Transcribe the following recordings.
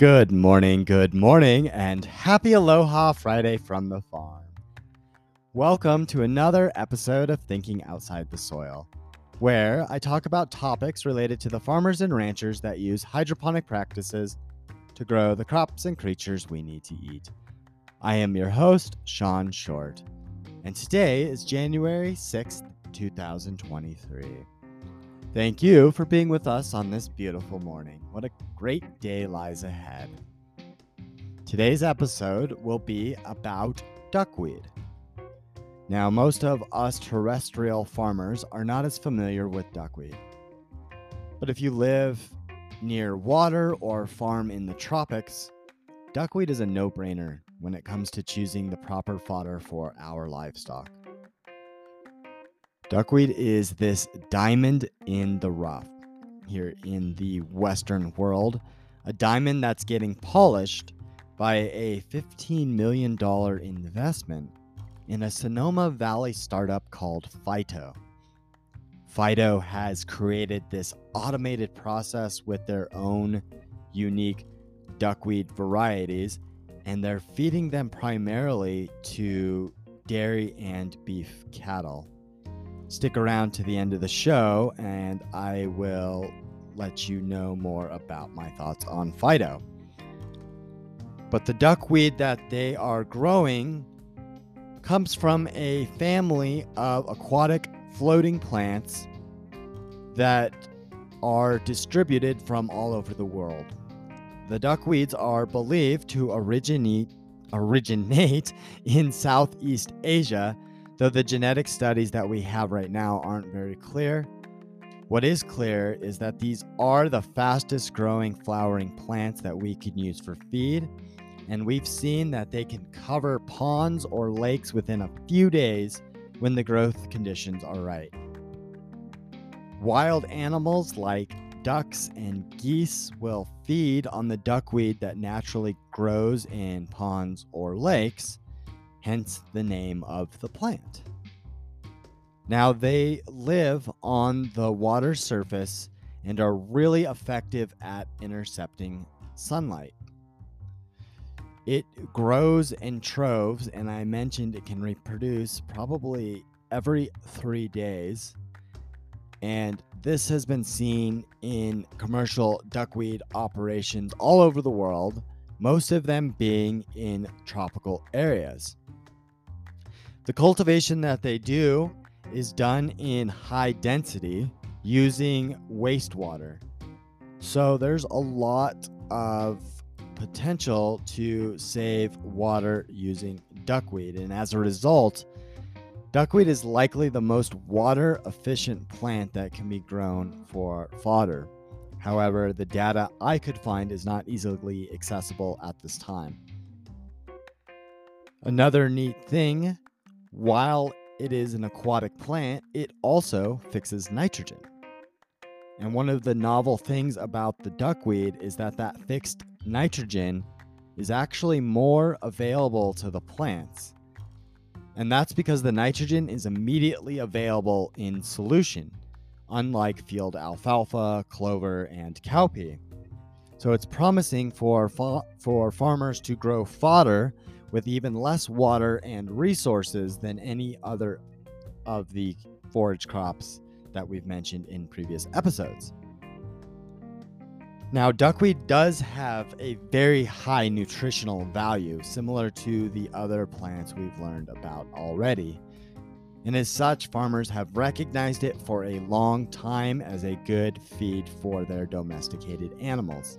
Good morning, good morning, and happy Aloha Friday from the farm. Welcome to another episode of Thinking Outside the Soil, where I talk about topics related to the farmers and ranchers that use hydroponic practices to grow the crops and creatures we need to eat. I am your host, Sean Short, and today is January 6th, 2023. Thank you for being with us on this beautiful morning. What a great day lies ahead. Today's episode will be about duckweed. Now, most of us terrestrial farmers are not as familiar with duckweed. But if you live near water or farm in the tropics, duckweed is a no brainer when it comes to choosing the proper fodder for our livestock. Duckweed is this diamond in the rough here in the Western world, a diamond that's getting polished by a $15 million investment in a Sonoma Valley startup called Fyto. Fyto has created this automated process with their own unique duckweed varieties, and they're feeding them primarily to dairy and beef cattle stick around to the end of the show and I will let you know more about my thoughts on Fyto. But the duckweed that they are growing comes from a family of aquatic floating plants that are distributed from all over the world. The duckweeds are believed to originate originate in Southeast Asia though the genetic studies that we have right now aren't very clear. What is clear is that these are the fastest growing flowering plants that we can use for feed, and we've seen that they can cover ponds or lakes within a few days when the growth conditions are right. Wild animals like ducks and geese will feed on the duckweed that naturally grows in ponds or lakes, hence the name of the plant. Now, they live on the water surface and are really effective at intercepting sunlight. It grows in troves, and I mentioned it can reproduce probably every three days. And this has been seen in commercial duckweed operations all over the world, most of them being in tropical areas. The cultivation that they do is done in high density using wastewater. So there's a lot of potential to save water using duckweed. And as a result, duckweed is likely the most water efficient plant that can be grown for fodder. However, the data I could find is not easily accessible at this time. Another neat thing while it is an aquatic plant, it also fixes nitrogen. And one of the novel things about the duckweed is that that fixed nitrogen is actually more available to the plants. And that's because the nitrogen is immediately available in solution, unlike field alfalfa, clover, and cowpea. So it's promising for, fa- for farmers to grow fodder with even less water and resources than any other of the forage crops that we've mentioned in previous episodes. Now, duckweed does have a very high nutritional value, similar to the other plants we've learned about already. And as such, farmers have recognized it for a long time as a good feed for their domesticated animals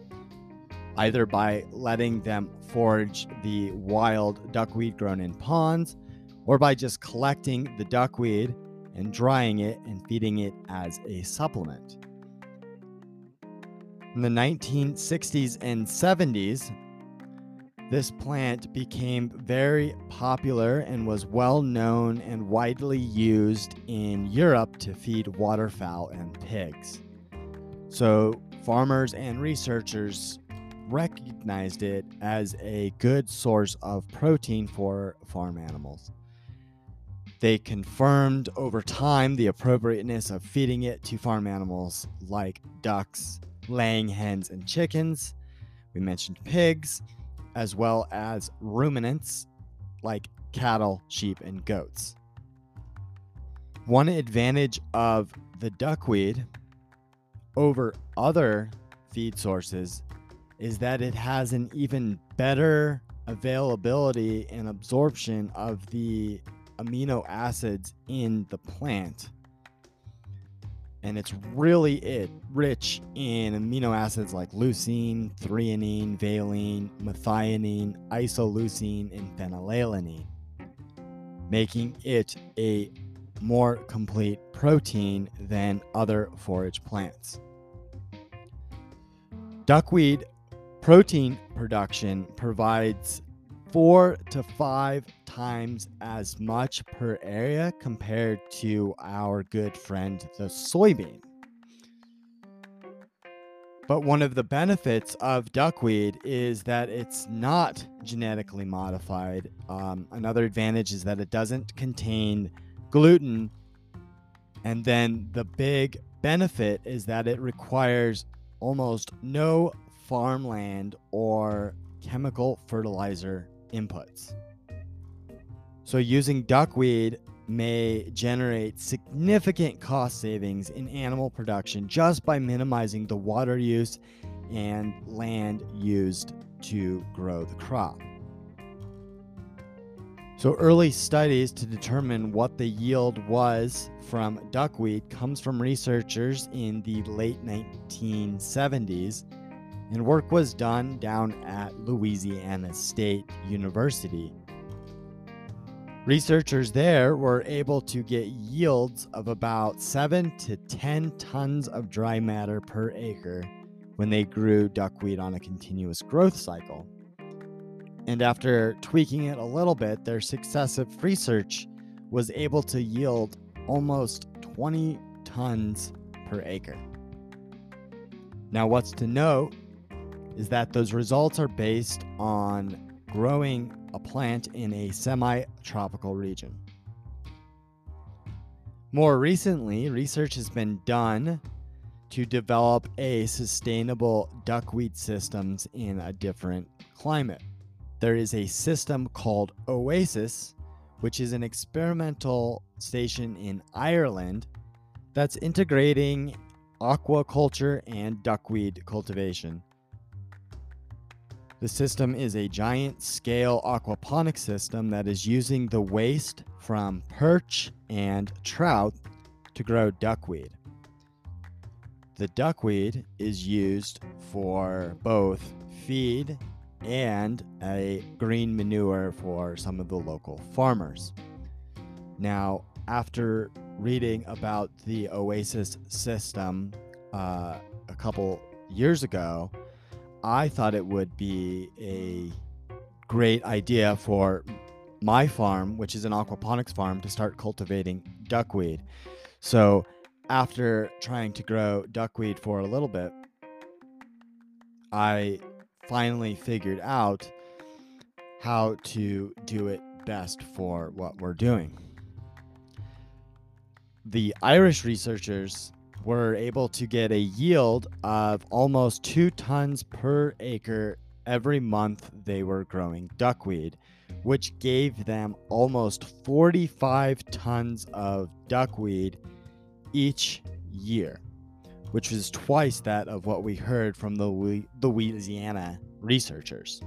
either by letting them forage the wild duckweed grown in ponds or by just collecting the duckweed and drying it and feeding it as a supplement. In the 1960s and 70s, this plant became very popular and was well known and widely used in Europe to feed waterfowl and pigs. So, farmers and researchers recognized it as a good source of protein for farm animals. They confirmed over time the appropriateness of feeding it to farm animals like ducks, laying hens, and chickens, We mentioned pigs, as well as ruminants like cattle, sheep, and goats. One advantage of the duckweed over other feed sources is that it has an even better availability and absorption of the amino acids in the plant. And it's really it rich in amino acids like leucine, threonine, valine, methionine, isoleucine, and phenylalanine, making it a more complete protein than other forage plants. Duckweed protein production provides four to five times as much per area compared to our good friend the soybean. But one of the benefits of duckweed is that it's not genetically modified. Um, another advantage is that it doesn't contain gluten. And then the big benefit is that it requires almost no farmland or chemical fertilizer inputs. So, using duckweed may generate significant cost savings in animal production just by minimizing the water use and land used to grow the crop. So early studies to determine what the yield was from duckweed comes from researchers in the late 1970s and work was done down at Louisiana State University. Researchers there were able to get yields of about 7 to 10 tons of dry matter per acre when they grew duckweed on a continuous growth cycle. And after tweaking it a little bit, their successive research was able to yield almost 20 tons per acre. Now, what's to note is that those results are based on growing a plant in a semi tropical region. More recently, research has been done to develop a sustainable duckweed systems in a different climate there is a system called Oasis, which is an experimental station in Ireland that's integrating aquaculture and duckweed cultivation. The system is a giant scale aquaponic system that is using the waste from perch and trout to grow duckweed. The duckweed is used for both feed and a green manure for some of the local farmers. Now, after reading about the Oasis system uh, a couple years ago, I thought it would be a great idea for my farm, which is an aquaponics farm, to start cultivating duckweed. So, after trying to grow duckweed for a little bit, I finally figured out how to do it best for what we're doing. The Irish researchers were able to get a yield of almost two tons per acre every month they were growing duckweed, which gave them almost 45 tons of duckweed each year which was twice that of what we heard from the Louisiana researchers.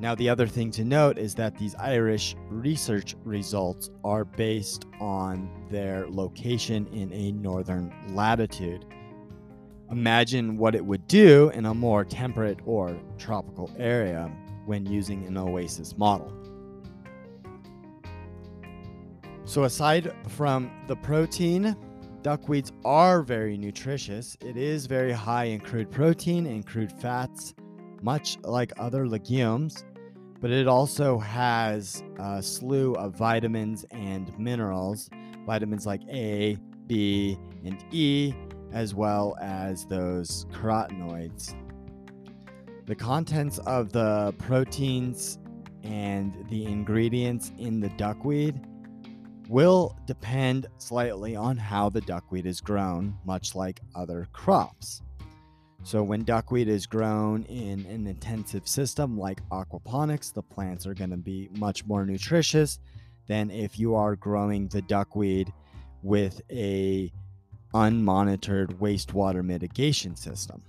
Now, the other thing to note is that these Irish research results are based on their location in a northern latitude. Imagine what it would do in a more temperate or tropical area when using an oasis model. So, aside from the protein, Duckweeds are very nutritious. It is very high in crude protein and crude fats, much like other legumes, but it also has a slew of vitamins and minerals, vitamins like A, B, and E, as well as those carotenoids. The contents of the proteins and the ingredients in the duckweed will depend slightly on how the duckweed is grown, much like other crops. So, when duckweed is grown in an intensive system like aquaponics, the plants are going to be much more nutritious than if you are growing the duckweed with a unmonitored wastewater mitigation system.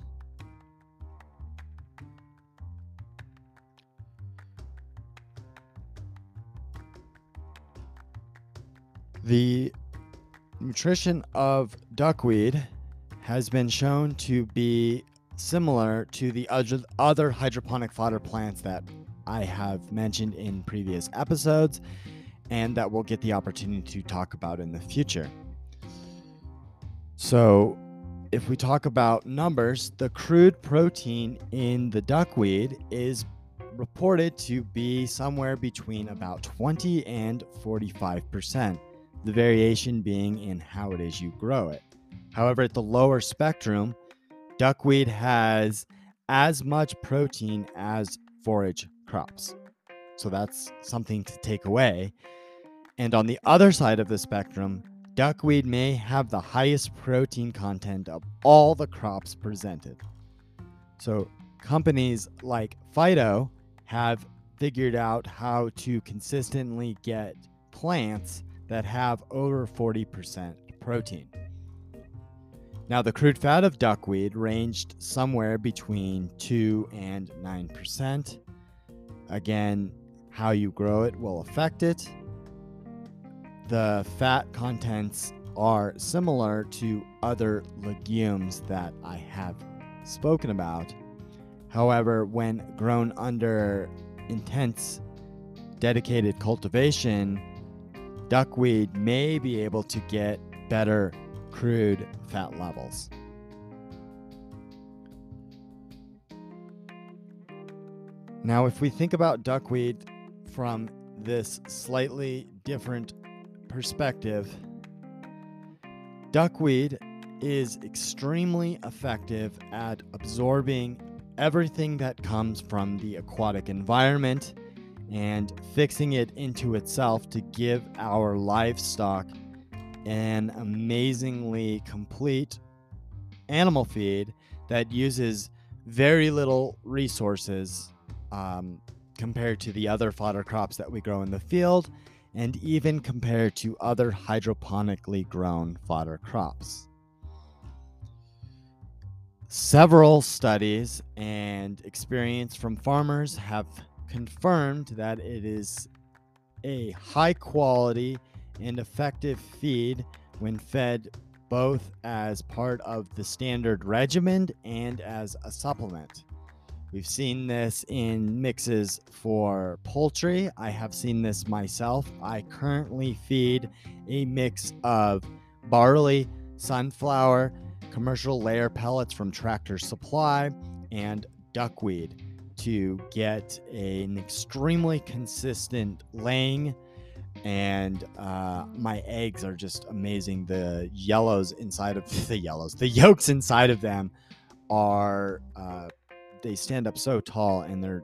The nutrition of duckweed has been shown to be similar to the other hydroponic fodder plants that I have mentioned in previous episodes and that we'll get the opportunity to talk about in the future. So, if we talk about numbers, the crude protein in the duckweed is reported to be somewhere between about 20 and 45%, the variation being in how it is you grow it. However, at the lower spectrum, duckweed has as much protein as forage crops. So that's something to take away. And on the other side of the spectrum, duckweed may have the highest protein content of all the crops presented. So companies like Fyto have figured out how to consistently get plants that have over 40% protein. Now, the crude fat of duckweed ranged somewhere between 2 and 9%. Again, how you grow it will affect it the fat contents are similar to other legumes that I have spoken about. However, when grown under intense, dedicated cultivation, duckweed may be able to get better crude fat levels. Now, if we think about duckweed from this slightly different perspective, duckweed is extremely effective at absorbing everything that comes from the aquatic environment and fixing it into itself to give our livestock an amazingly complete animal feed that uses very little resources um, compared to the other fodder crops that we grow in the field and even compared to other hydroponically grown fodder crops. Several studies and experience from farmers have confirmed that it is a high quality and effective feed when fed both as part of the standard regimen and as a supplement. We've seen this in mixes for poultry. I have seen this myself. I currently feed a mix of barley, sunflower, commercial layer pellets from Tractor Supply, and duckweed to get an extremely consistent laying. And uh, my eggs are just amazing. The yellows inside of the yellows, the yolks inside of them are uh, they stand up so tall and they're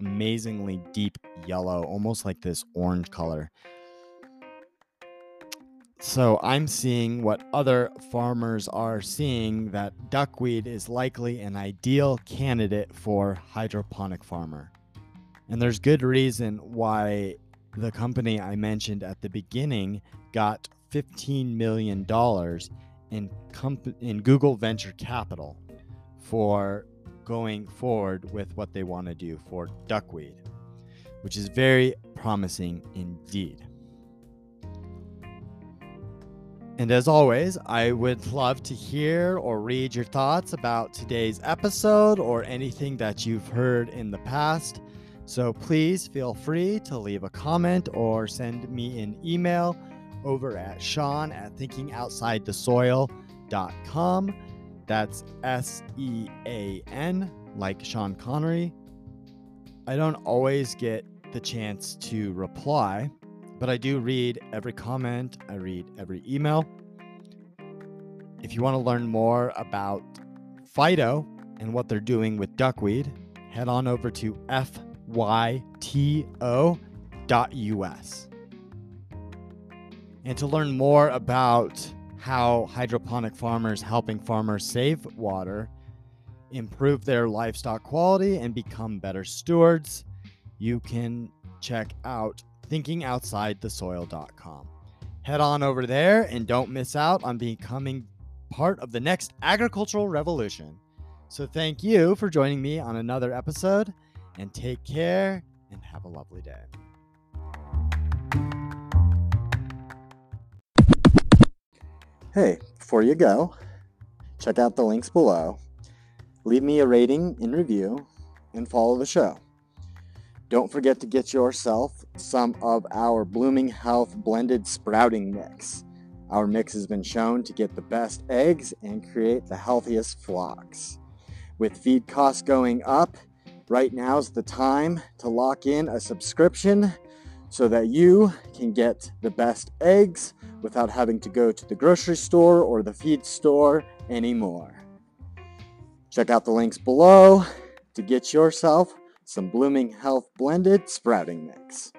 amazingly deep yellow, almost like this orange color. So I'm seeing what other farmers are seeing that duckweed is likely an ideal candidate for hydroponic farmer. And there's good reason why the company I mentioned at the beginning got $15 million in, comp- in Google Venture Capital for going forward with what they want to do for duckweed, which is very promising indeed. And as always, I would love to hear or read your thoughts about today's episode or anything that you've heard in the past. So please feel free to leave a comment or send me an email over at Sean at thinkingoutsidethesoil.com. That's S E A N, like Sean Connery. I don't always get the chance to reply, but I do read every comment, I read every email. If you want to learn more about Fyto and what they're doing with duckweed, head on over to fyto.us. And to learn more about how hydroponic farmers helping farmers save water, improve their livestock quality and become better stewards, you can check out thinkingoutsidethesoil.com. Head on over there and don't miss out on becoming part of the next agricultural revolution. So, thank you for joining me on another episode, and take care and have a lovely day. Hey, before you go, check out the links below. Leave me a rating and review, and follow the show. Don't forget to get yourself some of our Blooming Health blended sprouting mix. Our mix has been shown to get the best eggs and create the healthiest flocks. With feed costs going up, right now's the time to lock in a subscription so that you can get the best eggs without having to go to the grocery store or the feed store anymore. Check out the links below to get yourself some Blooming Health blended sprouting mix.